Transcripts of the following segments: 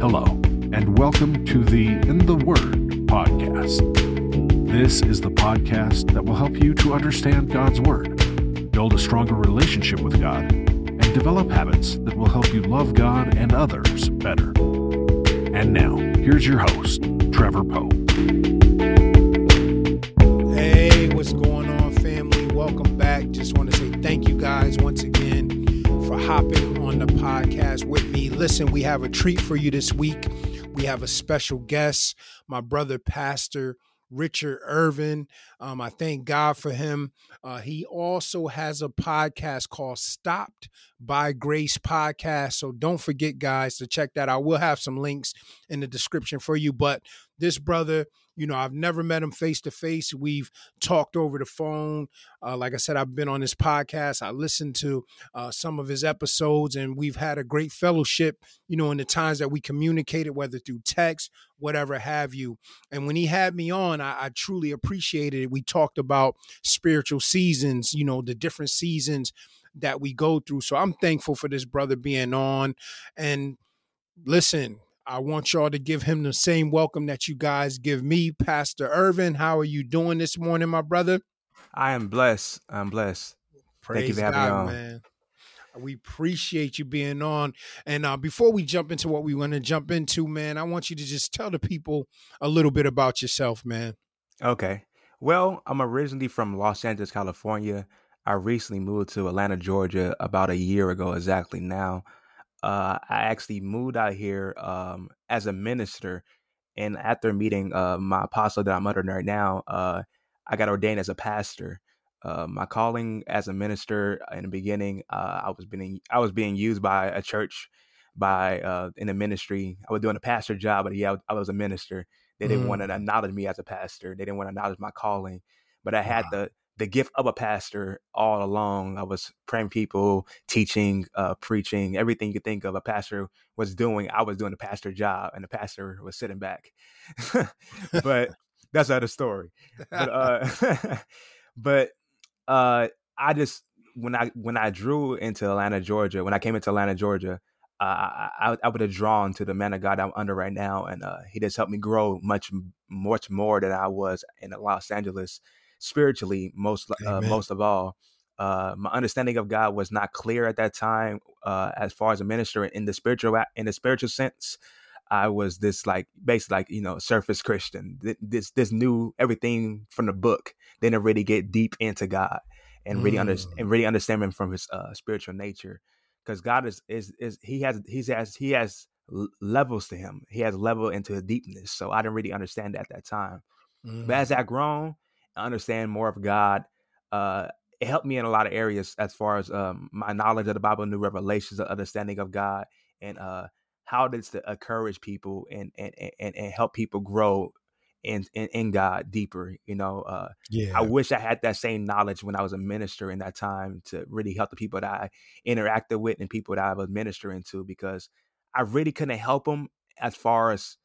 Hello, and welcome to the In the Word podcast. This is the podcast that will help you to understand God's Word, build a stronger relationship with God, and develop habits that will help you love God and others better. And now, here's your host, Trevor Poe. Hey, what's going on, family? Welcome back. Just want to say thank you guys once again for hopping podcast with me. Listen, we have a treat for you this week. We have a special guest, my brother, Pastor Richard Earvin. Um, I thank God for him. Uh, he also has a podcast called Stopped by Grace Podcast. So don't forget, guys, to check that out. We'll have some links in the description for you. But this brother, you know, I've never met him face to face. We've talked over the phone. Uh, like I said, I've been on his podcast. I listened to uh, some of his episodes, and we've had a great fellowship, you know, in the times that we communicated, whether through text, whatever have you. And when he had me on, I, I truly appreciated it. We talked about spiritual seasons, you know, the different seasons that we go through. So I'm thankful for this brother being on. And listen, I want y'all to give him the same welcome that you guys give me, Pastor Earvin. How are you doing this morning, my brother? I am blessed. I'm blessed. Praise Thank you for having God, me on. man. We appreciate you being on. And uh, before we jump into what we want to jump into, man, I want you to just tell the people a little bit about yourself, man. Okay. Well, I'm originally from Los Angeles, California. I recently moved to Atlanta, Georgia about a year ago exactly now. Uh, I actually moved out here um, as a minister. And after meeting uh, my apostle that I'm under right now, uh, I got ordained as a pastor. Uh, my calling as a minister in the beginning, uh, I was being I was being used by a church, by uh, in the ministry. I was doing a pastor job, but yeah, I was a minister. They didn't Mm. want to acknowledge me as a pastor. They didn't want to acknowledge my calling. But I had the the gift of a pastor all along. I was praying people, teaching, uh, preaching, everything you could think of a pastor was doing. I was doing the pastor job, and the pastor was sitting back. but that's another story. But uh, but uh, I just when I when I drew into Atlanta, Georgia, when I came into Atlanta, Georgia, uh, I, I would have drawn to the man of God I'm under right now, and uh, he just helped me grow much much more than I was in Los Angeles spiritually. Most uh, most of all, uh, my understanding of God was not clear at that time. Uh, as far as a minister in the spiritual in the spiritual sense, I was this like basically like you know surface Christian. This this knew everything from the book. Didn't really get deep into God and really under Mm. and really understand him from his uh, spiritual nature. Because God is is is he has he has he has levels to him. He has level into his deepness. So I didn't really understand that at that time. Mm. But as I grown, understand more of God. Uh, it helped me in a lot of areas as far as um, my knowledge of the Bible, new revelations, the understanding of God, and uh, how is to encourage people and and and, and help people grow in, in in God deeper. You know, uh, yeah. I wish I had that same knowledge when I was a minister in that time to really help the people that I interacted with and people that I was ministering to because I really couldn't help them as far as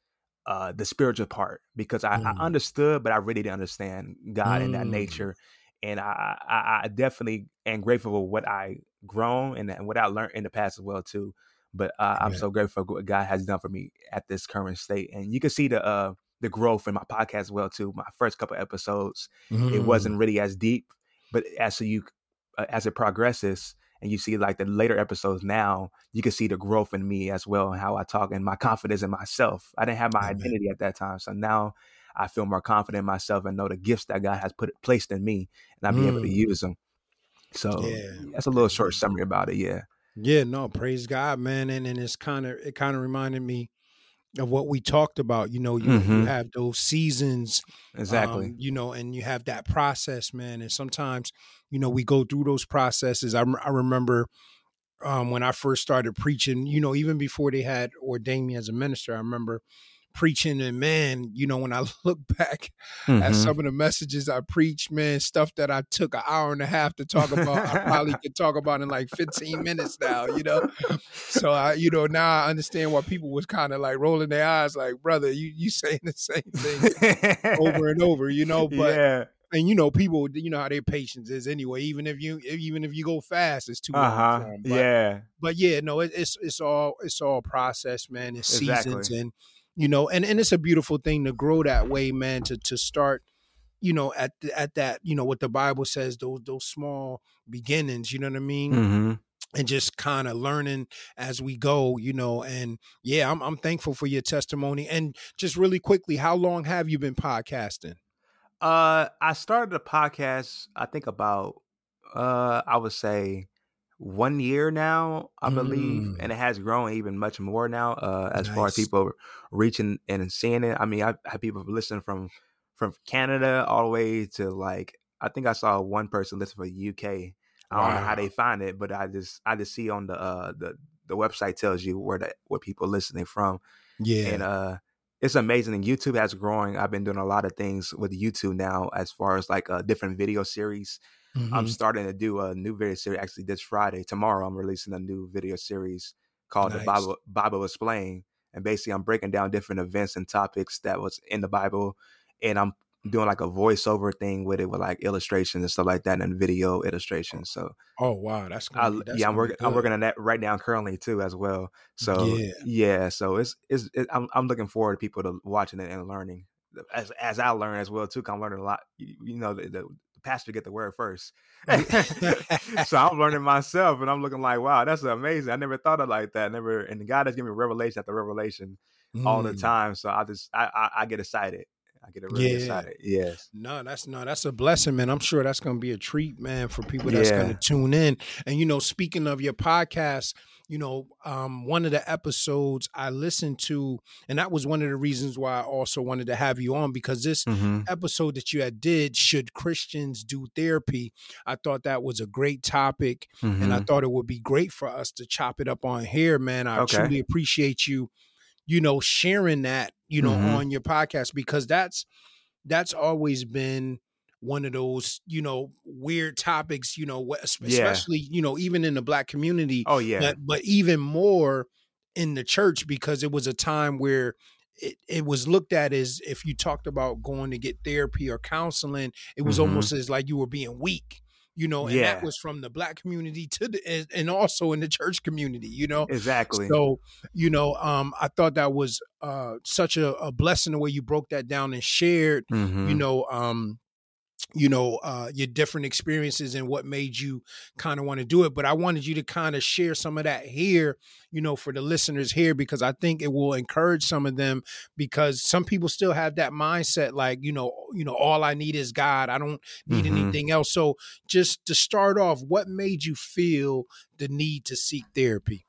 uh, the spiritual part because I, Mm. I understood, but I really didn't understand God in that Mm. nature. And I, I, I definitely am grateful for what I grown and, and what I learned in the past as well too. But uh, I'm so grateful for what God has done for me at this current state, and you can see the uh, the growth in my podcast as well too. My first couple episodes, it Mm. wasn't really as deep, but as you uh, as it progresses and you see like the later episodes now, you can see the growth in me as well and how I talk and my confidence in myself. I didn't have my Amen. identity at that time, so now I feel more confident in myself and know the gifts that God has put placed in me, and I'll be able to Mm. use them. So Yeah. that's a little short summary about it. Yeah. Yeah, no, praise God, man. And and it's kind of it kind of reminded me of what we talked about. You know, you, you Mhm. have those seasons, Exactly. um, you know, and you have that process, man. And sometimes, you know, we go through those processes. I, I remember um, when I first started preaching, you know, even before they had ordained me as a minister, I remember preaching and man, you know, when I look back at Mhm. some of the messages I preached, man, stuff that I took an hour and a half to talk about, I probably could talk about in like 15 minutes now, you know. So I, you know, now I understand why people was kind of like rolling their eyes, like, brother, you you saying the same thing over and over, you know. But yeah. and you know people you know how their patience is anyway even if you even if you go fast it's too uh-huh. long. But, yeah but yeah no it, it's it's all it's all process man it's seasons and you know and and it's a beautiful thing to grow that way man to to start you know at the, at that you know what the bible says those those small beginnings you know what i mean hmm and just kind of learning as we go, you know. And yeah, I'm I'm thankful for your testimony. And just really quickly, how long have you been podcasting? Uh, I started a podcast. I think about uh, I would say one year now, I believe, Mm. and it has grown even much more now. Uh, as far as people reaching and seeing it. I mean, I have people listening from from Canada all the way to like I think I saw one person listen for the UK. I don't know how they find it, but I just I just see on the uh the the website tells you where the where people listening from Yeah. and uh it's amazing and youtube has growing i've been doing a lot of things with youtube now as far as like a different video series i'm Mhm. starting to do a new video series actually this friday tomorrow i'm releasing a new video series called Nice. the bible bible explained and basically i'm breaking down different events and topics that was in the bible and i'm doing like a voiceover thing with it with like illustrations and stuff like that and video illustrations so oh wow, that's I, be, that's yeah, I'm working. I'm working on that right now currently too as well. So Yeah. yeah, so it's it's it, I'm I'm looking forward to people to watching it and learning as as I learn as well too. 'cause I'm learning a lot. You, you know, the, the pastor get the word first, so I'm learning myself, and I'm looking like, wow, that's amazing. I never thought of it like that. Never, and God has given me revelation after revelation all the Mm. time. So I just I I, I get excited. I get really Yeah. excited. Yes. No, that's no, that's a blessing, man. I'm sure that's going to be a treat, man, for people that's Yeah. going to tune in. And you know, speaking of your podcast, you know, um, one of the episodes I listened to, and that was one of the reasons why I also wanted to have you on because this hmm episode that you had did, should Christians do therapy? I thought that was a great topic, and I thought it would be great for us to chop it up on here, man. I Okay. truly appreciate you, you know, sharing that, you know, Mhm. on your podcast because that's that's always been one of those, you know, weird topics, you know, wh- es- Yeah. especially, you know, even in the black community, oh yeah. but but even more in the church because it was a time where it, it was looked at as if you talked about going to get therapy or counseling, it was Mhm. almost as like you were being weak, you know, and that was from the black community to the and, also in the church community, you know. exactly. So, you know, um, I thought that was uh such a, a blessing the way you broke that down and shared, Mhm. you know, um, you know, uh your different experiences and what made you kind of want to do it. But I wanted you to kind of share some of that here, you know, for the listeners here, because I think it will encourage some of them because some people still have that mindset, like, you know, you know, all I need is God. I don't need Mhm. anything else. So just to start off, what made you feel the need to seek therapy?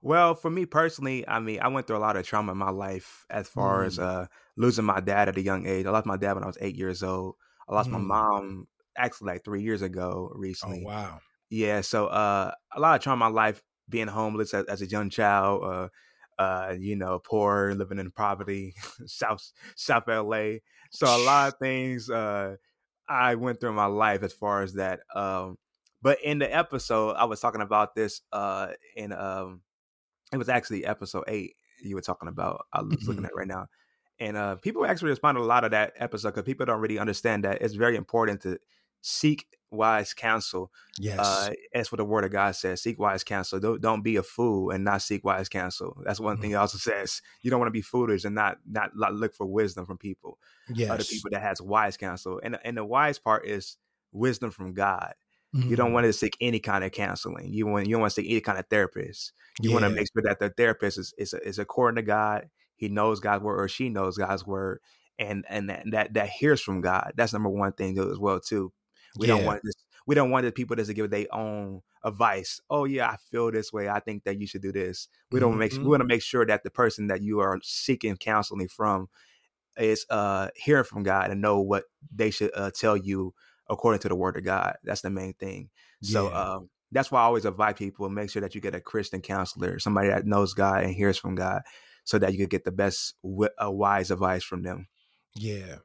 Well, for me personally, I mean, I went through a lot of trauma in my life as far as Mm. uh losing my dad at a young age. I lost my dad when I was eight years old. I lost my Mm. mom actually like three years ago recently. Oh recently. wow. Yeah, so uh a lot of trauma in my life, being homeless as, as a young child, uh uh, you know, poor, living in poverty, South South LA. So a lot of things uh I went through in my life as far as that. Um but in the episode I was talking about this uh in um it was actually episode eight you were talking about. I was looking Mhm. at right now, and uh, people actually responded a lot of that episode because people don't really understand that it's very important to seek wise counsel. Yes. Uh, that's what the Word of God says: seek wise counsel. Don't don't be a fool and not seek wise counsel. That's one thing it also says. You don't want to be foolish and not not like, look for wisdom from people, yes. other people that has wise counsel. And and the wise part is wisdom from God. You Mm-hmm. don't want to seek any kind of counseling. You want you don't want to seek any kind of therapist. You want to make sure that the therapist is is, is according to God. He knows God's word, or she knows God's word, and and that that, that hears from God. That's number one thing as well too. We don't want this. We don't want the people just to give their own advice. Oh yeah, I feel this way. I think that you should do this. We don't make. Mhm. We want to make sure that the person that you are seeking counseling from is uh hearing from God and know what they should uh, tell you according to the word of God. That's the main thing. So Yeah. um, that's why I always invite people and make sure that you get a Christian counselor, somebody that knows God and hears from God, so that you could get the best uh, wise advice from them. Yeah.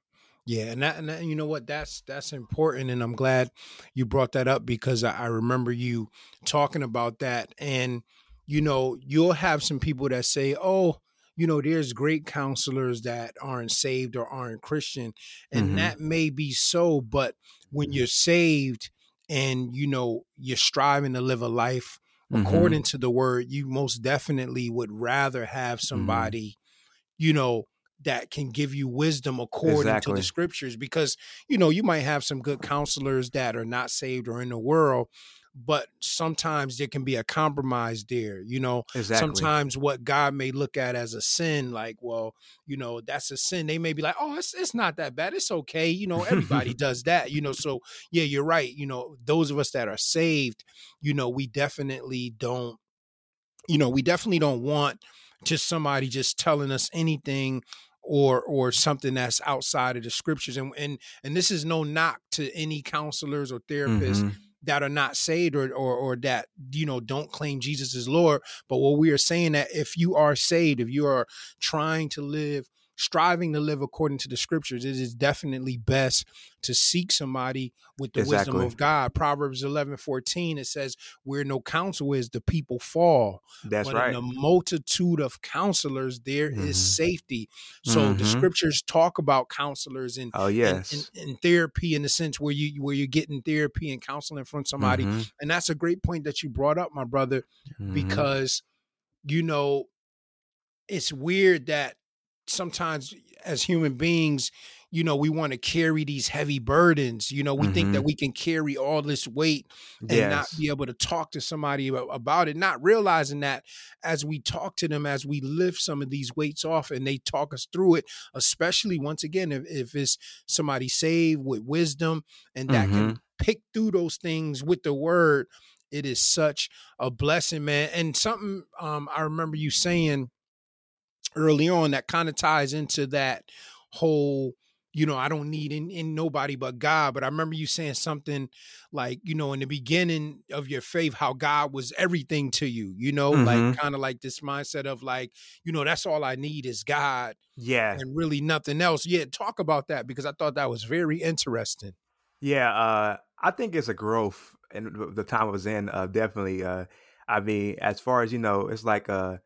Yeah, and that, and that, you know what? That's that's important, and I'm glad you brought that up because I, I remember you talking about that. And you know, you'll have some people that say, "Oh, you know, there's great counselors that aren't saved or aren't Christian, and Mhm. that may be so. But when you're saved and you know you're striving to live a life Mhm. according to the word, you most definitely would rather Mm-hmm. have somebody, you know, that can give you wisdom according to the scriptures. Because, you know, you might have some good counselors that are not saved or in the world, but sometimes there can be a compromise there. You know, Exactly. sometimes what God may look at as a sin, like, well, you know, that's a sin. They may be like, oh, it's, it's not that bad. It's okay. You know, everybody does that, you know. So, yeah, you're right. You know, those of us that are saved, you know, we definitely don't, you know, we definitely don't want just somebody just telling us anything or or something that's outside of the scriptures and and and this is no knock to any counselors or therapists Mhm. That are not saved or, or or that you know don't claim Jesus as Lord. But what we are saying that if you are saved, if you are trying to live, striving to live according to the scriptures, it is definitely best to seek somebody with the wisdom of God. Proverbs eleven fourteen it says, "Where no counsel is, the people fall." That's but right. in a multitude of counselors, there is Mhm. safety. So the Mhm. scriptures talk about counselors and Oh and, yes. and, and therapy in the sense where you where you're getting therapy and counseling from somebody Mhm. and that's a great point that you brought up my brother Mhm. because you know it's weird that sometimes as human beings you know we want to carry these heavy burdens you know we think that Mhm. we can carry all this weight and not be able to talk to somebody about, it not realizing that as we talk to them as we lift some of these weights off and they talk us through it especially once again if, if it's somebody saved with wisdom and that can Mhm. pick through those things with the word it is such a blessing man and something um i remember you saying early on that kind of ties into that whole you know i don't need in, in nobody but god but i remember you saying something like you know in the beginning of your faith how god was everything to you you know like Mhm. kind of like this mindset of like you know that's all i need is god Yeah. and really nothing else yeah talk about that because i thought that was very interesting Yeah, uh, I think it's a growth, and the the time I was in, uh, definitely. Uh, I mean, as far as you know, it's like, uh,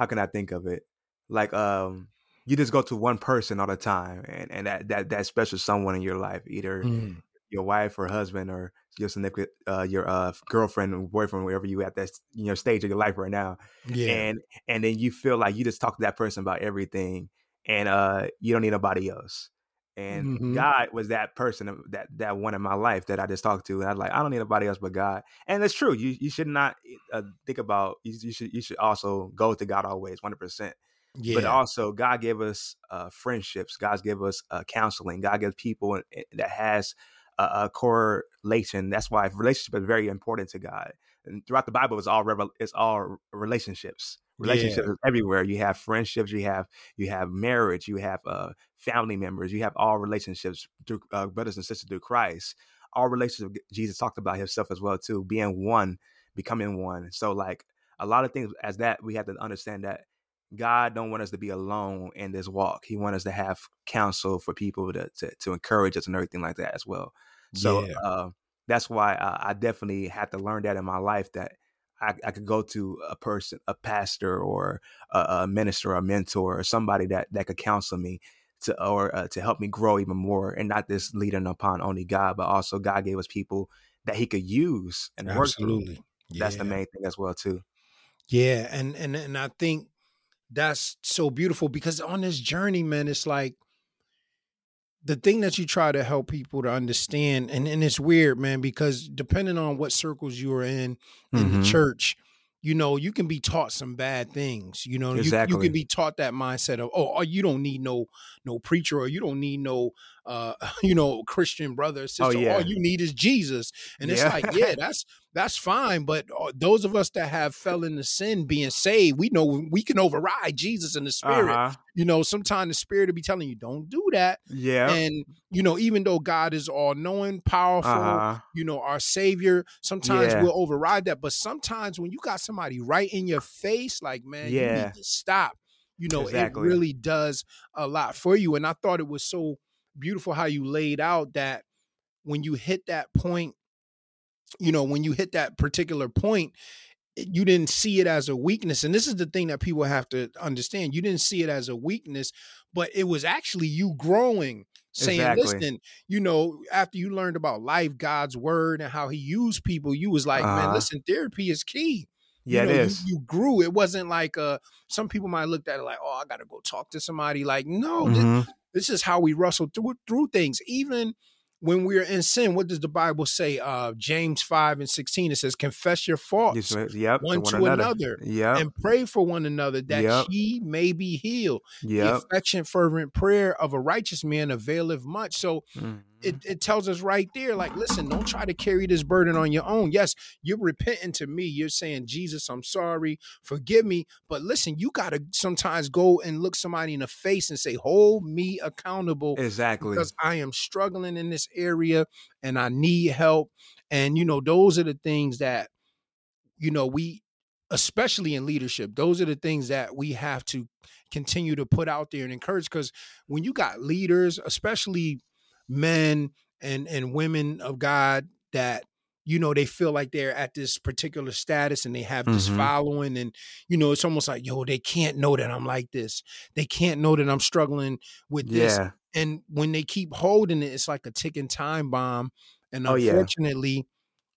how can I think of it? Like, um, you just go to one person all the time, and and that that that special someone in your life, either Mm. your wife or husband or your significant, uh, your uh girlfriend or boyfriend, wherever you at that you know stage of your life right now, yeah and and then you feel like you just talk to that person about everything and uh you don't need nobody else and Mhm. god was that person that that one in my life that i just talked to and i was like i don't need nobody else but god. And it's true you you should not uh, think about you, you should you should also go to god always 100% yeah but also god gave us uh friendships god gave us uh counseling god gives people that has a, a correlation. That's why relationship is very important to god. And throughout the bible it's all revel- it's all relationships relationships is everywhere. You have friendships you have you have marriage you have uh family members you have all relationships through uh, brothers and sisters through christ. All relationships jesus talked about himself as well too being one becoming one. So like a lot of things as that we have to understand that god don't want us to be alone in this walk. He wants us to have counsel for people to, to to encourage us and everything like that as well. So Yeah. uh that's why I, I definitely had to learn that in my life that I, I could go to a person, a pastor, or a, a minister, or a mentor, or somebody that that could counsel me to or uh, to help me grow even more, and not just leading upon only God, but also God gave us people that He could use and work through. absolutely That's the main thing as well too. Yeah, and and and I think that's so beautiful because on this journey, man, it's like the thing that you try to help people to understand, and, and it's weird, man, because depending on what circles you are in in Mhm. the church, you know, you can be taught some bad things. You know, you, you can be taught that mindset of, oh, oh, you don't need no no preacher, or you don't need no uh, you know, Christian brother or sister. yeah. All you need is Jesus. And it's Yeah. like, yeah, that's that's fine. But uh, those of us that have fell into sin, being saved, we know we can override Jesus and the Spirit. Uh-huh. You know, sometimes the Spirit will be telling you, don't do that. Yeah. And you know, even though God is all knowing, powerful, Uh-huh. you know, our Savior, sometimes Yeah. we'll override that. But sometimes when you got somebody right in your face, like man, you Yeah. need to stop. You know, Exactly. it really does a lot for you. And I thought it was so beautiful how you laid out that when you hit that point, you know, when you hit that particular point, you didn't see it as a weakness and this is the thing that people have to understand you didn't see it as a weakness but it was actually you growing saying Exactly. listen you know after you learned about life god's word and how he used people you was like man Uh-huh. listen therapy is key Yeah, you know, it you- You, grew. It wasn't like uh some people might look at it like, oh, I gotta go talk to somebody. Like, no, thi- Mhm. This, is how we wrestle through through things. Even when we're in sin, what does the Bible say? Uh James 5 and 16, it says, confess your faults Yes, Yep. one to another Yep. and pray for one another that Yep. ye may be healed. The Yep. affectionate, fervent prayer of a righteous man availeth much. So Mhm. It, mm-hmm. it tells us right there, like, listen, don't try to carry this burden on your own. Yes, you're repenting to me. You're saying, Jesus, I'm sorry, forgive me. But listen, you got to sometimes go and look somebody in the face and say, hold me accountable Exactly. because I am struggling in this area and I need help. And, you know, those are the things that, you know, we, especially in leadership, those are the things that we have to continue to put out there and encourage. Because when you got leaders, especially men and and women of God that you know they feel like they're at this particular status and they have this Mhm. following and you know it's almost like yo they can't know that I'm like this they can't know that I'm struggling with this yeah. and when they keep holding it it's like a ticking time bomb and Oh, yeah. unfortunately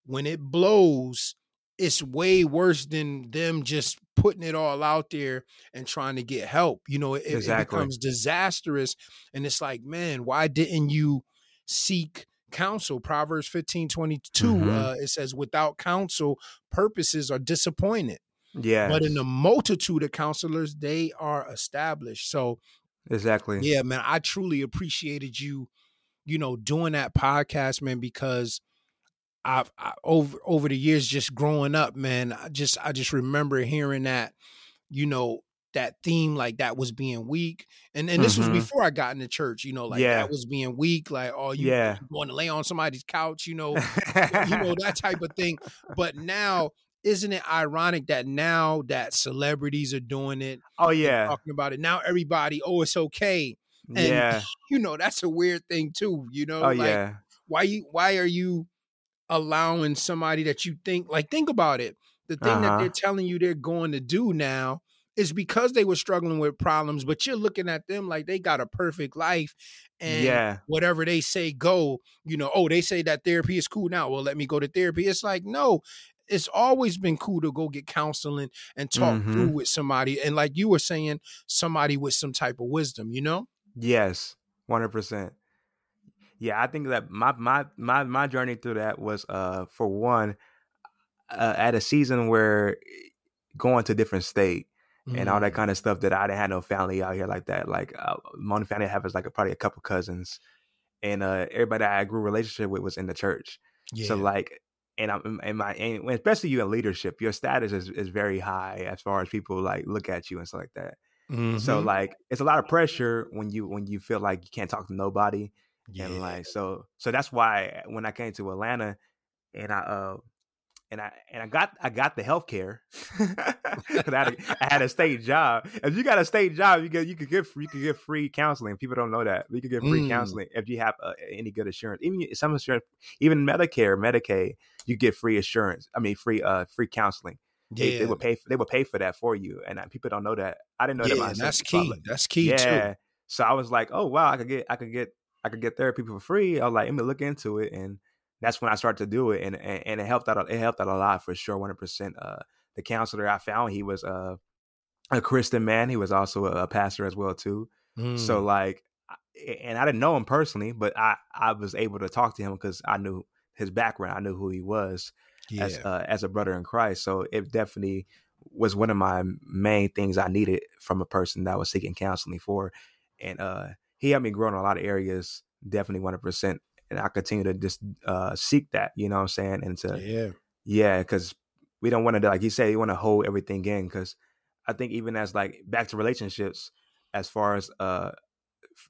when it blows it's way worse than them just putting it all out there and trying to get help you know it, it becomes disastrous and it's like man why didn't you seek counsel proverbs 15 22 Mhm. uh, it says without counsel purposes are disappointed Yeah. but in the multitude of counselors they are established so exactly. yeah, man, I truly appreciated you, you know, doing that podcast, man, because I've I, over over the years just growing up, man, I just I just remember hearing that, you know, that theme like that was being weak. And and this was Mhm. before I got into church, you know, like Yeah. that was being weak, like, oh, you, Yeah. going to lay on somebody's couch, you know, you know, that type of thing. But now isn't it ironic that now that celebrities are doing it, oh yeah. talking about it, now everybody, oh, it's okay and- yeah. you know that's a weird thing too you know Oh like yeah. why you why are you allowing somebody that you think like think about it the thing that Uh-huh. they're telling you they're going to do now is because they were struggling with problems but you're looking at them like they got a perfect life and yeah. whatever they say go you know oh they say that therapy is cool now well let me go to therapy it's like no it's always been cool to go get counseling and talk Mhm. through with somebody and like you were saying somebody with some type of wisdom you know Yes, one hundred percent. Yeah, I think that my my my my journey through that was uh for one uh, at a season where going to different state and all Mm. that kind of stuff that I didn't have no family out here like that. Like uh, my only family I have is like a, probably a couple cousins, and uh everybody I grew a relationship with was in the church. yeah So like, and I'm and my and especially you in leadership, your status is is very high as far as people like look at you and stuff like that. So Mhm. like, it's a lot of pressure when you when you feel like you can't talk to nobody yeah. and like so so that's why when I came to Atlanta and I uh and I and I got I got the health care. I, had a, I had a state job. If you got a state job, you get you could get you could get free counseling. People don't know that. You could get free Mm. counseling if you have uh, any good insurance. Even some insurance, even Medicare, Medicaid, you get free insurance. I mean, free uh free counseling. They, yeah, they would pay they would pay for that for you, and uh, people don't know that. I didn't know that yeah, that's key. like- That's key yeah. too. So I was like, oh wow, I could get I could get I could get therapy for free. I was like, let me look into it, and that's when I started to do it, and and, and it helped out. It helped out a lot for sure, one hundred percent. Uh, the counselor I found, he was uh, a Christian man. He was also a, a pastor as well too. So Mm. like, and I didn't know him personally, but I I was able to talk to him because I knew his background. I knew who he was yeah, as uh, as a brother in Christ. So it definitely was one of my main things I needed from a person that was seeking counseling for, and uh, he helped me grow in a lot of areas. Definitely one hundred percent, and I continue to just uh, seek that. You know what I'm saying? And to yeah, yeah, because we don't want to like you said, you want to hold everything in. Because I think even as like back to relationships, as far as uh,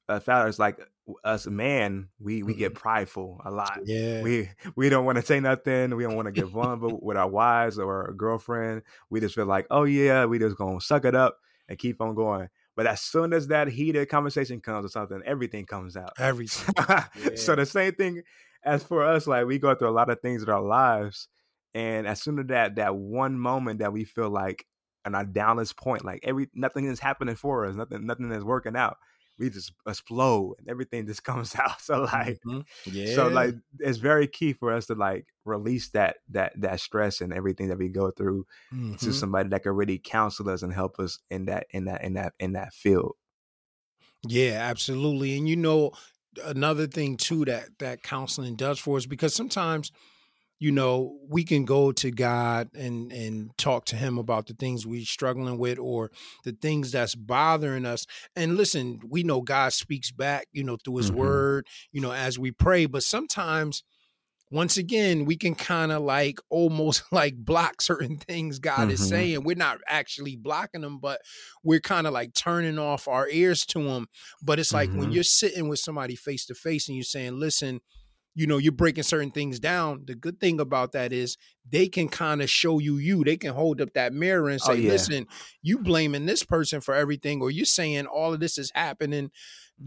as far as like us man, we we get prideful a lot yeah. we we don't want to say nothing. We don't want to get vulnerable with our wives or our girlfriend. We just feel like, oh yeah, we just gonna suck it up and keep on going. But as soon as that heated conversation comes or something, everything comes out. Everything. So the same thing as for us, like we go through a lot of things in our lives, And as soon as that that one moment that we feel like on our downest point, like every nothing is happening for us, nothing nothing is working out, we just explode and everything just comes out. So like, mm-hmm. yeah. So like, it's very key for us to like release that that that stress and everything that we go through mm-hmm. to somebody that can really counsel us and help us in that in that in that in that field. Yeah, absolutely. And you know, another thing too that that counseling does for us because sometimes you know we can go to god and and talk to him about the things we're struggling with or the things that's bothering us and listen we know god speaks back you know through his mm-hmm. word you know as we pray but sometimes once again we can kind of like almost like block certain things god mm-hmm. is saying we're not actually blocking them but we're kind of like turning off our ears to them but it's like mm-hmm. when you're sitting with somebody face to face and you're saying listen you know you're breaking certain things down the good thing about that is they can kind of show you you they can hold up that mirror and oh, say oh, yeah. listen you blaming this person for everything or you're saying all of this is happening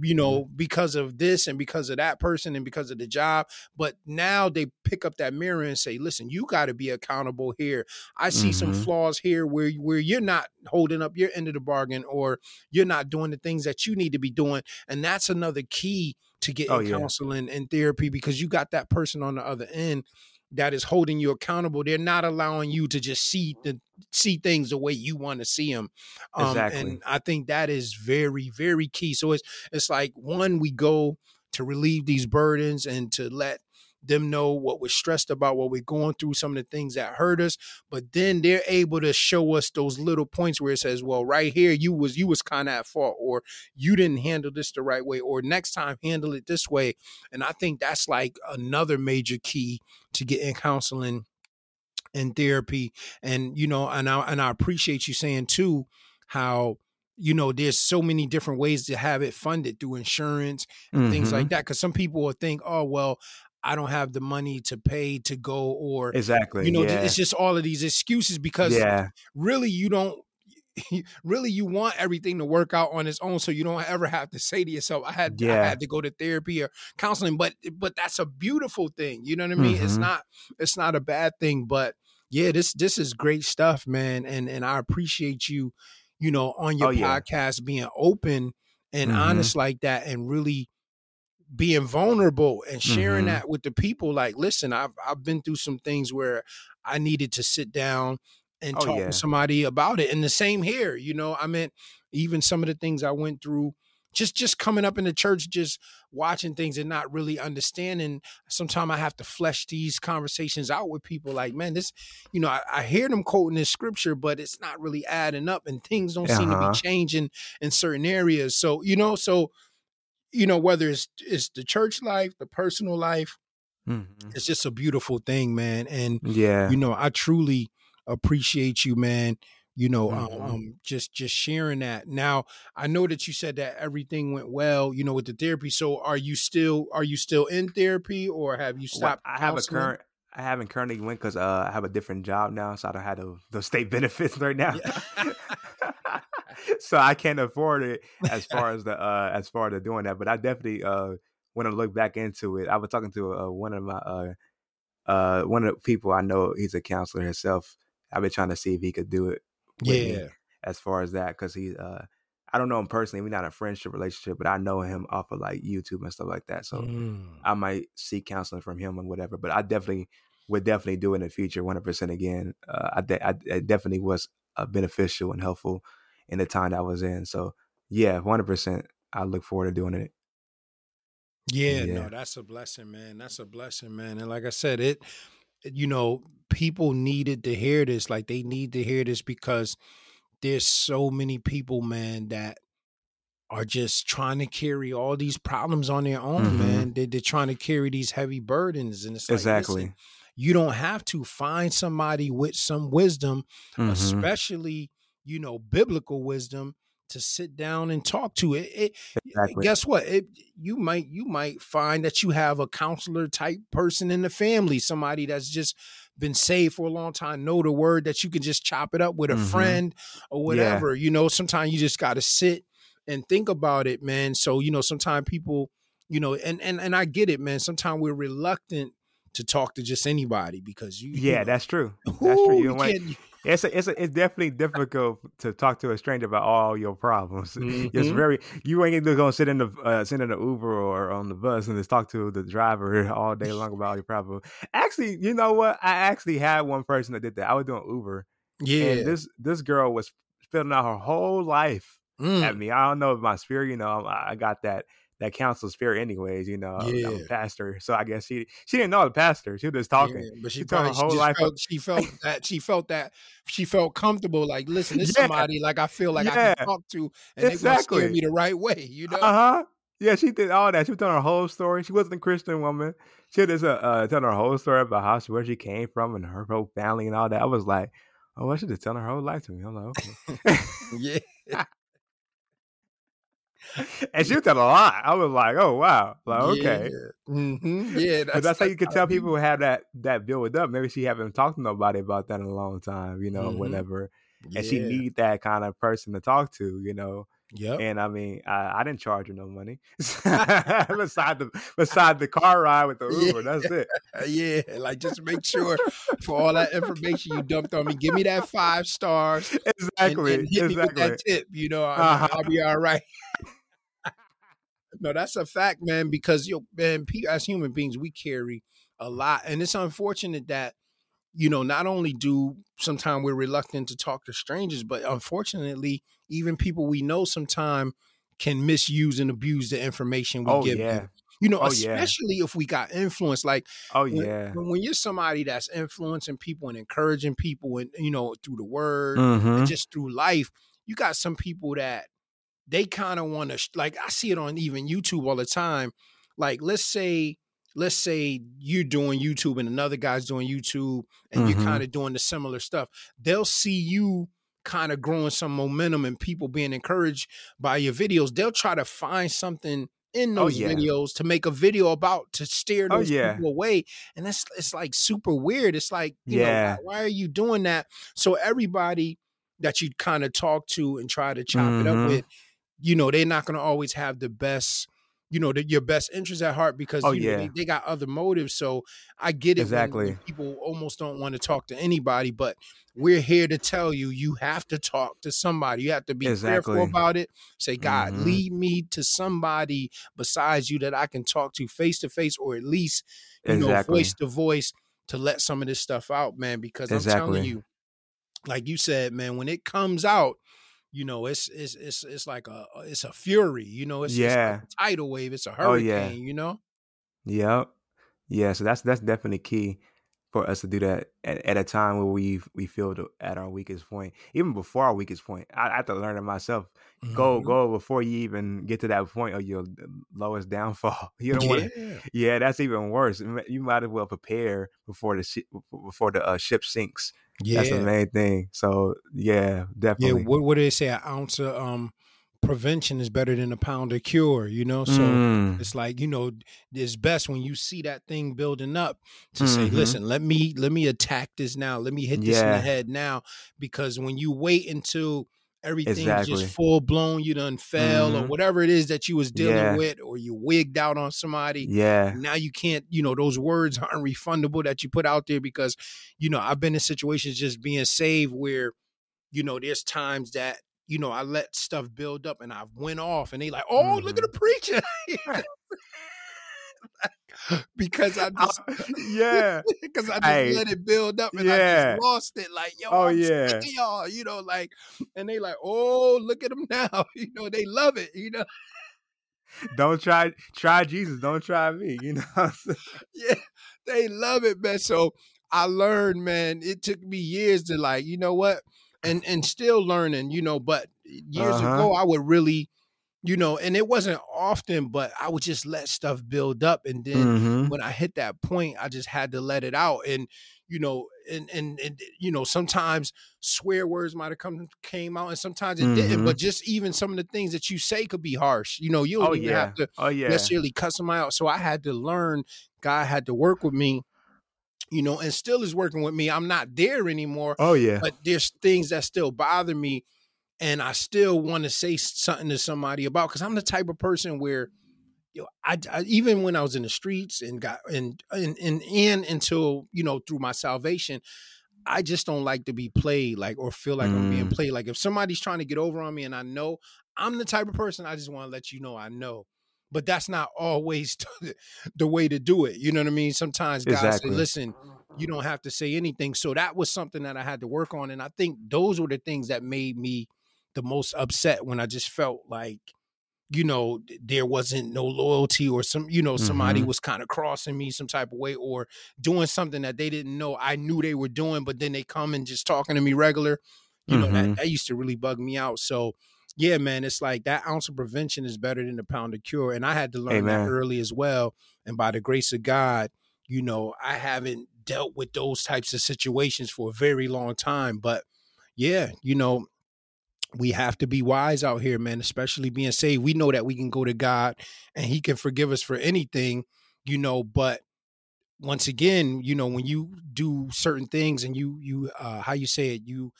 you mm-hmm. know because of this and because of that person and because of the job but now they pick up that mirror and say listen you got to be accountable here i see mm-hmm. some flaws here where where you're not holding up your end of the bargain or you're not doing the things that you need to be doing and that's another key to get oh, counseling yeah. and therapy because you got that person on the other end that is holding you accountable. They're not allowing you to just see the see things the way you want to see them. Um, exactly. And I think that is very very key. So it's it's like one we go to relieve these burdens and to let them know what we're stressed about, what we're going through, some of the things that hurt us. But then they're able to show us those little points where it says, "Well, right here, you was you was kind of at fault, or you didn't handle this the right way, or next time handle it this way." And I think that's like another major key to getting counseling and therapy. And you know, and I and I appreciate you saying too how you know there's so many different ways to have it funded through insurance and mm-hmm. things like mm-hmm. that because some people will think oh well I don't have the money to pay to go or exactly. You know, yeah. it's just all of these excuses because yeah. really you don't really you want everything to work out on its own so you don't ever have to say to yourself i had yeah. i had to go to therapy or counseling but but that's a beautiful thing you know what i mean mm-hmm. it's not it's not a bad thing but yeah this this is great stuff man and and i appreciate you you know on your oh, podcast being open and mm-hmm. honest like that and really being vulnerable and sharing mm-hmm. that with the people like listen i've i've been through some things where i needed to sit down and oh, talk yeah. to somebody about it and the same here you know i mean even some of the things i went through just just coming up in the church just watching things and not really understanding sometimes i have to flesh these conversations out with people like man this you know i, I hear them quoting this scripture but it's not really adding up and things don't uh-huh. seem to be uh-huh. changing in certain areas so you know so you know, whether it's it's the church life, the personal life, mm-hmm. it's just a beautiful thing, man. And yeah, you know, I truly appreciate you, man. You know, um, mm-hmm. um, just just sharing that. Now, I know that you said that everything went well, you know, with the therapy. So, are you still are you still in therapy, or have you stopped? Well, I have counseling? a current. I haven't currently went because uh, I have a different job now, so I don't have the, the state benefits right now. Yeah. so I can't afford it as far as the uh as far as doing that. But I definitely uh want to look back into it. I was talking to uh, one of my uh uh one of the people I know. He's a counselor himself. I've been trying to see if he could do it. Yeah. as far as that, because he uh I don't know him personally. We're not a friendship relationship, but I know him off of like YouTube and stuff like that. So mm. I might seek counseling from him and whatever. But I definitely would definitely do it in the future, 100% again. Uh, I, de- I, it definitely was uh, beneficial and helpful in the time that I was in. So yeah, one hundred percent. I look forward to doing it. Yeah, yeah, no, that's a blessing, man. That's a blessing, man. And like I said, it, you know, people needed to hear this. Like they need to hear this because there's so many people, man, that are just trying to carry all these problems on their own, mm-hmm. man. They, they're trying to carry these heavy burdens, and it's like, exactly. Listen, you don't have to find somebody with some wisdom, mm-hmm. especially you know, biblical wisdom to sit down and talk to it. it exactly. Guess what? It, you might you might find that you have a counselor type person in the family, somebody that's just been saved for a long time, know the word that you can just chop it up with a mm-hmm. friend or whatever. Yeah. You know, sometimes you just got to sit and think about it, man. So you know, sometimes people, you know, and and and I get it, man. Sometimes we're reluctant to talk to just anybody because you. Yeah, you know, that's true. That's true. You you don't want, can't- it's a, it's a, it's definitely difficult to talk to a stranger about all your problems. It's Mhm. very you ain't gonna sit in the uh, sit in the Uber or on the bus and just talk to the driver all day long about all your problems. Actually, you know what? I actually had one person that did that. I was doing Uber, yeah. and this this girl was filling out her whole life Mm. at me. I don't know if my spirit, you know, I I got that that council spirit anyways. You know, I'm a pastor, so I guess she she didn't know the pastor. She was just talking. Yeah, but she, She told her probably she whole life- felt, she felt that she felt that she felt comfortable. Like, listen, this Yeah. somebody like I feel like I can talk to, and they gonna Exactly. steer me the right way. You know? Uh huh. Yeah, she did all that. She was telling her whole story. She wasn't a Christian woman. She was just uh, uh, telling her whole story about how she where she came from and her whole family and all that. I was like, oh, I should just tell her whole life to me. I'm like, okay. yeah, and she was telling a lot. I was like, oh wow, like okay. yeah, hmm yeah. But that's, how you can tell people who have that that build up. Maybe she haven't talked to nobody about that in a long time, you know, Mhm. whatever. And she Yeah. need that kind of person to talk to, you know. Yeah. And I mean, I, I didn't charge her no money beside the beside the car ride with the Yeah. Uber. That's it. Yeah, like just make sure for all that information you dumped on me, give me that five stars Exactly. and hit me with that tip. You know, I'll, Uh-huh. I'll be all right. No, that's a fact, man. Because yo, man, as human beings, we carry a lot, and it's unfortunate that you know not only do sometimes we're reluctant to talk to strangers, but unfortunately, even people we know sometimes can misuse and abuse the information we Oh give yeah. them. You know, Oh, yeah. especially if we got influence. Like Oh when, yeah. when, when you're somebody that's influencing people and encouraging people and you know through the word Mm-hmm. and just through life you got some people that they kind of want to like i see it on even youtube all the time like let's say let's say you're doing youtube and another guy's doing youtube and Mhm. you're kind of doing the similar stuff they'll see you kind of growing some momentum and people being encouraged by your videos they'll try to find something in Oh, those yeah. videos to make a video about to steer Oh, those yeah. people away and that's it's like super weird it's like you know, Yeah. why, why are you doing that so everybody that you kind of talk to and try to chop it Mhm. up with you know they're not going to always have the best you know the, your best interest at heart because Oh, you know, yeah. they, they got other motives so i get it Exactly. people almost don't want to talk to anybody but we're here to tell you you have to talk to somebody you have to be Exactly. careful about it say god Mhm. lead me to somebody besides you that i can talk to face to face or at least you know voice to voice to let some of this stuff out man because i'm telling you like you said man when it comes out you know it's it's it's it's like a it's a fury you know it's, it's Yeah. like a tidal wave it's a Oh, hurricane yeah. you know Yep. Yeah. So that's that's definitely key for us to do that at, at a time where we we feel the, at our weakest point, even before our weakest point. I, I have to learn it myself. Go Mhm. go before you even get to that point of your lowest downfall. You don't want to. yeah Yeah, that's even worse. You might- as well prepare before the before the uh, ship sinks. That's the main thing. So yeah, yeah definitely. what, what do they say? An ounce of um prevention is better than a pound of cure you know? So Mm, it's like you know it's best when you see that thing building up to say Mhm. listen let me let me attack this now. Let me hit this in the head now. Because when you wait until everything's Exactly. just full blown you done fell or Mhm. whatever it is that you was dealing Yeah. with or you wigged out on somebody yeah. now you can't you know those words aren't refundable that you put out there because you know i've been in situations just being saved where you know there's times that you know i let stuff build up and i went off and they like oh look at Mm-hmm. the preacher because i just yeah. because i just Hey, let it build up and i just lost it like yo Oh, I'm yeah. y'all you know like and they like oh look at them now you know they love it you know Don't try try Jesus. Don't try me. You know. what I'm saying? yeah, they love it, man. So I learned, man. It took me years to like, you know what, and and still learning, you know. But years Uh-huh. ago, I would really, you know, and it wasn't often, but I would just let stuff build up, and then Mhm. when I hit that point, I just had to let it out, and you know, and and and you know, sometimes swear words might have come came out, and sometimes it didn't. Mhm. But just even some of the things that you say could be harsh. You know, you don't Oh even yeah. have to Oh yeah. necessarily cuss them out. So I had to learn. God had to work with me, you know, and still is working with me. I'm not there anymore, Oh yeah. but there's things that still bother me, and I still want to say something to somebody about because I'm the type of person where yo, I, I, even when I was in the streets and got and and and, and until you know through my salvation, I just don't like to be played like or feel like mm. I'm being mm. played. Like if somebody's trying to get over on me and I know I'm the type of person I just want to let you know I know. But that's not always the way to do it. You know what I mean? Sometimes guys exactly. say, listen, you don't have to say anything. So that was something that I had to work on. And I think those were the things that made me the most upset when I just felt like you know there wasn't no loyalty or some you know somebody mm-hmm. was kind of crossing me some type of way or doing something that they didn't know I knew they were doing but then they come and just talking to me regular you mm-hmm. know that, mm-hmm. that used to really bug me out so yeah man it's like that ounce of prevention is better than a pound of cure and I had to learn Amen. that early as well and by the grace of God you know I haven't dealt with those types of situations for a very long time but yeah you know we have to be wise out here, man, especially being saved. We know that we can go to God and He can forgive us for anything, you know, but once again, you know, when you do certain things and you you uh how you say it, you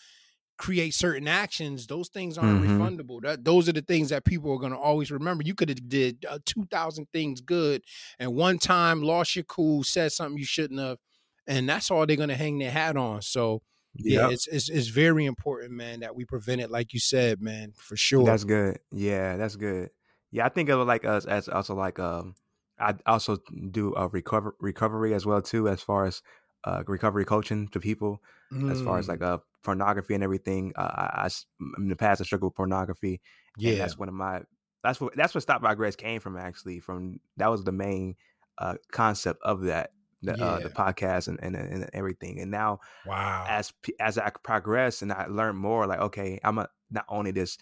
create certain actions, those things aren't mm-hmm. refundable. That those are the things that people are going to always remember. You could have did uh, 2000 things good and one time lost your cool, said something you shouldn't have, and that's all they're going to hang their hat on. So, yeah, it's, it's it's very important, man, that we prevent it, like you said, man, for sure. That's good. Yeah, that's good. Yeah, I think of it like us as also like um, I also do a recover recovery as well too, as far as uh, recovery coaching to people, mm. as far as like mm. uh pornography and everything. Uh, I, I in the past I struggled with pornography. Yeah, that's one of my that's what that's what Stop by Grace came from actually. From that was the main uh, concept of that the, yeah. uh, the podcast and, and, and everything. And now, wow, as as I progress and I learn more, like okay, I'm a, not only this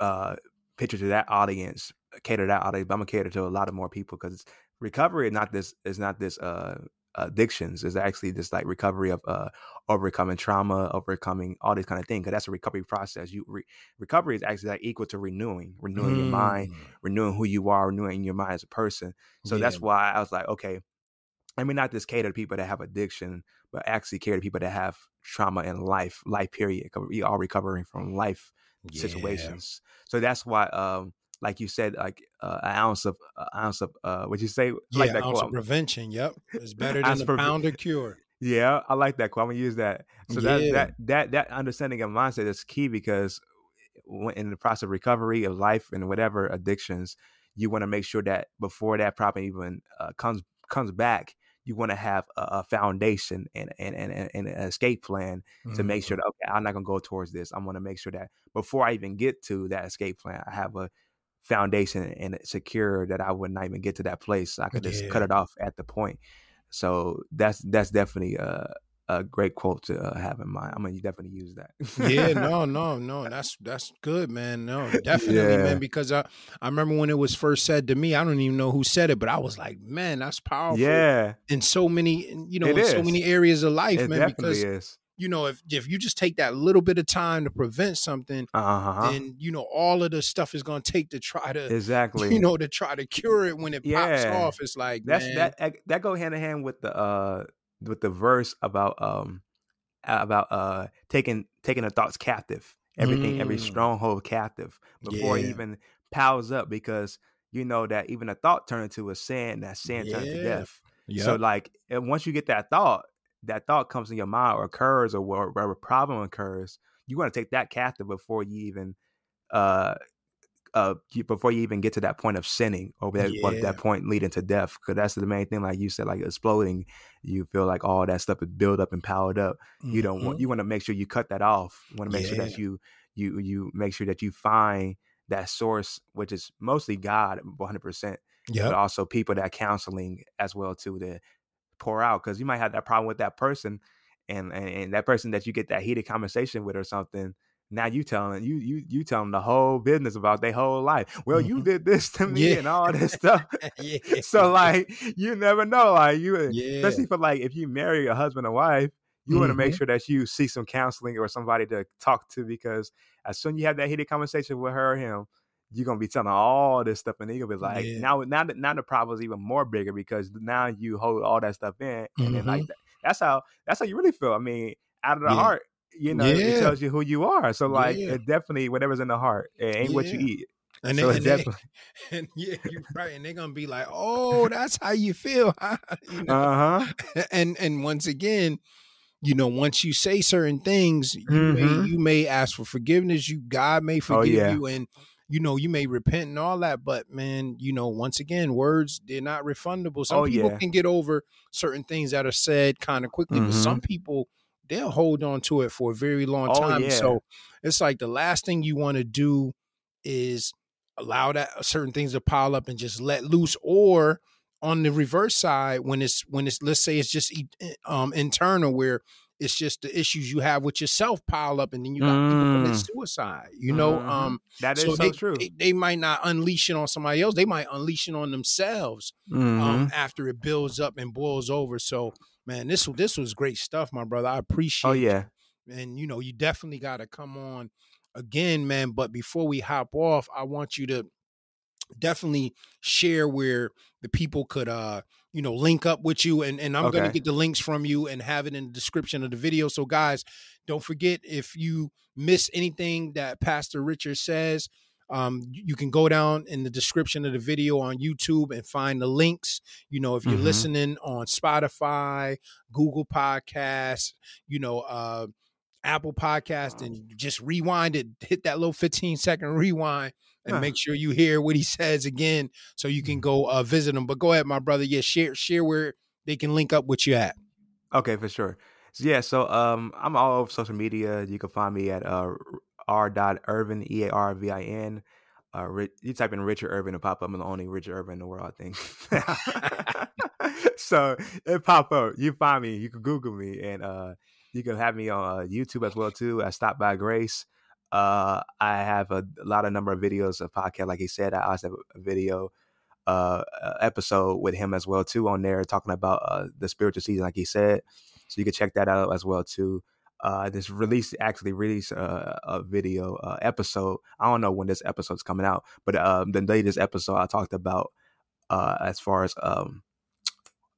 uh picture to that audience, cater to that audience, but I'm gonna cater to a lot of more people because recovery is not this is not this uh addictions is actually this like recovery of uh overcoming trauma overcoming all these kind of things because that's a recovery process you re- recovery is actually like equal to renewing renewing mm. your mind mm. renewing who you are renewing your mind as a person so yeah. that's why i was like okay I mean, not just cater to people that have addiction, but actually cater to people that have trauma in life, life period. We are recovering from life yeah. situations. So that's why, um, like you said, like uh, an ounce of uh, ounce of uh, what you say? Yeah, like that ounce quote. of prevention. Yep, it's better than a pound of cure. Yeah, I like that quote. I'm gonna use that. So yeah. that that that that understanding of mindset is key because in the process of recovery of life and whatever addictions, you want to make sure that before that problem even uh, comes comes back, you want to have a, a, foundation and, and, and, and, an escape plan mm-hmm. to make sure mm-hmm. that, okay, I'm not going to go towards this. I'm going to make sure that before I even get to that escape plan, I have a foundation and secure that I would not even get to that place. So I could just yeah. cut it off at the point. So that's, that's definitely, uh, a great quote to uh, have in mind. I'm gonna definitely use that. yeah, no, no, no. That's that's good, man. No, definitely, yeah. man. Because I I remember when it was first said to me. I don't even know who said it, but I was like, man, that's powerful. Yeah. In so many, you know, it in is. so many areas of life, it man. because is. you know, if if you just take that little bit of time to prevent something, uh-huh. then you know all of the stuff is gonna take to try to exactly, you know, to try to cure it when it yeah. pops off. It's like that's man. that that go hand in hand with the uh with the verse about um about uh taking taking the thoughts captive, everything, mm. every stronghold captive before yeah. it even piles up because you know that even a thought turned into a sin, that sin yeah. turned to death. Yep. So like once you get that thought, that thought comes in your mind or occurs or whatever problem occurs, you want to take that captive before you even uh uh before you even get to that point of sinning or that, yeah. that point leading to death because that's the main thing like you said like exploding you feel like all that stuff is built up and piled up mm-hmm. you don't want mm-hmm. you want to make sure you cut that off you want to make yeah. sure that you you you make sure that you find that source which is mostly god 100% yep. but also people that counseling as well too to pour out because you might have that problem with that person and, and and that person that you get that heated conversation with or something now you telling you you you telling the whole business about their whole life. Well, you mm-hmm. did this to me yeah. and all this stuff. yeah. So like you never know. Like you yeah. especially for like if you marry a husband and wife, you mm-hmm. want to make sure that you see some counseling or somebody to talk to because as soon as you have that heated conversation with her or him, you're gonna be telling all this stuff and you'll be like yeah. now now now the problem is even more bigger because now you hold all that stuff in and mm-hmm. then like mm-hmm. that's how that's how you really feel. I mean, out of the heart, you know, yeah. it tells you who you are. So like, yeah. it definitely whatever's in the heart, it ain't yeah. what you eat. And, so they, and, they, and yeah, you're right. And they're gonna be like, "Oh, that's how you feel." you know? Uh huh. And and once again, you know, once you say certain things, you, mm-hmm. may, you may ask for forgiveness. You God may oh, forgive oh, you, and you know, you may repent and all that, but man, you know, once again, words they're not refundable. Some oh, people yeah. can get over certain things that are said kind of quickly, mm-hmm. but some people they'll hold on to it for a very long oh, time. Yeah. So it's like the last thing you want to do is allow that certain things to pile up and just let loose or on the reverse side when it's when it's let's say it's just eh, um internal where it's just the issues you have with yourself pile up, and then you got mm. people commit suicide. You know, mm-hmm. um, that is so, so they, true. They, they, might not unleash it on somebody else. They might unleash it on themselves um, mm-hmm. um, after it builds up and boils over. So, man, this this was great stuff, my brother. I oh, appreciate. Oh yeah, you. and you know, you definitely got to come on again, man. But before we hop off, I want you to definitely share where the people could uh you know link up with you and, and i'm okay. going to get the links from you and have it in the description of the video so guys don't forget if you miss anything that pastor richard says um, you can go down in the description of the video on YouTube and find the links. You know, if you're mm-hmm. listening on Spotify, Google Podcasts, you know, uh, Apple Podcast, and just rewind it, hit that little 15 second rewind and make sure you hear what he says again so you can mm. go uh, visit him. But go ahead, my brother. Yeah, share share where they can link up with you at. Okay, for sure. Yeah, so um, I'm all over social media. You can find me at uh, r. Earvin e a r v i n. Uh, you type in Richard Earvin to pop up. I'm the only Richard Earvin in the world, I think. so it pop up. You find me. You can Google me, and uh, you can have me on uh, YouTube as well too. I Stop by Grace. Uh, I have a, a, lot of number of videos of podcast. Like he said, I also have a video uh, episode with him as well too on there, talking about uh, the spiritual season, like he said. So you can check that out as well too. Uh, this release actually released uh, a video uh, episode. I don't know when this episode's coming out, but um, the latest episode I talked about uh, as far as um,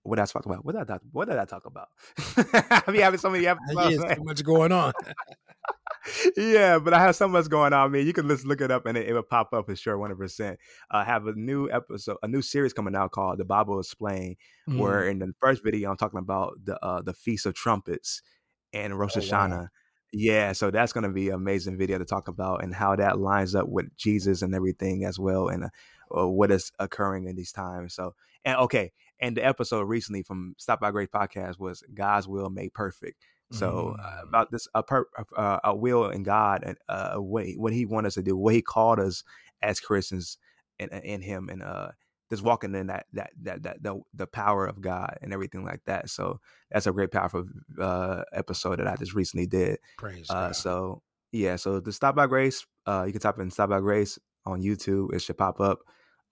what did I talk about? What did I talk, what did I talk about? I mean, having so many episodes. Yeah, so much going on. yeah, but I have so much going on. Man, you can just look it up and it, it will pop up for sure, one hundred percent. I have a new episode, a new series coming out called "The Bible Explained," mm. where in the first video I'm talking about the uh, the Feast of Trumpets and Rosh Hashanah. Oh, wow. Yeah, so that's going to be an amazing video to talk about and how that lines up with Jesus and everything as well, and uh, what is occurring in these times. So, and okay, and the episode recently from Stop by Grace podcast was God's Will Made Perfect. So uh, mm. about this a, per, uh, a will in God and uh, a way what He wanted us to do, what He called us as Christians in, in Him, and uh, just walking in that that that that the, the power of God and everything like that. So that's a great powerful uh, episode that I just recently did. Praise uh, So yeah, so the Stop by Grace, uh, you can type in Stop by Grace on YouTube. It should pop up,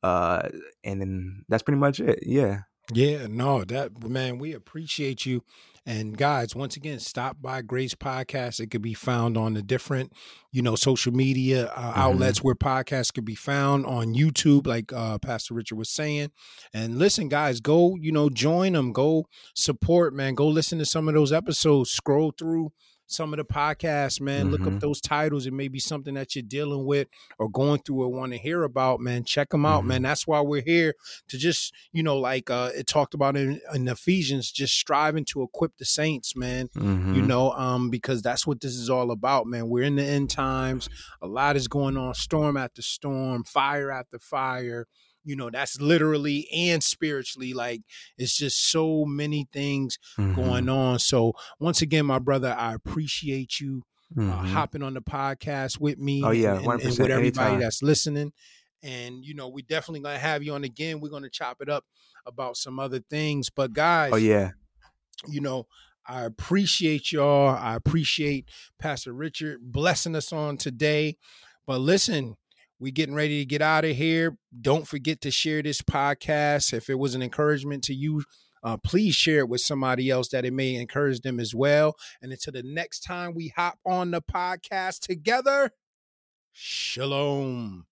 uh, and then that's pretty much it. Yeah. Yeah, no, that man, we appreciate you. And guys, once again, stop by Grace Podcast. It could be found on the different, you know, social media uh, mm-hmm. outlets where podcasts could be found on YouTube, like uh, Pastor Richard was saying. And listen, guys, go, you know, join them, go support, man. Go listen to some of those episodes. Scroll through some of the podcasts, man. Mm-hmm. Look up mm-hmm. those titles. It may be something that you're dealing with or going through or want to hear about, man. Check them out, mm-hmm. man. That's why we're here to just, you know, like uh, it talked about in, in Ephesians, just striving to equip the saints, man. Mm-hmm. You know, um, because that's what this is all about, man. We're in the end times. A lot is going on, storm after storm, fire after fire you know that's literally and spiritually like it's just so many things mm-hmm. going on so once again my brother i appreciate you uh, mm-hmm. uh, hopping on the podcast with me oh yeah and, and, with everybody anytime. that's listening and you know we definitely gonna have you on again we're gonna chop it up about some other things but guys oh yeah you know I appreciate y'all. I appreciate Pastor Richard blessing us on today. But listen, we getting ready to get out of here. Don't forget to share this podcast. If it was an encouragement to you, uh, please share it with somebody else that it may encourage them as well. And until the next time we hop on the podcast together, shalom.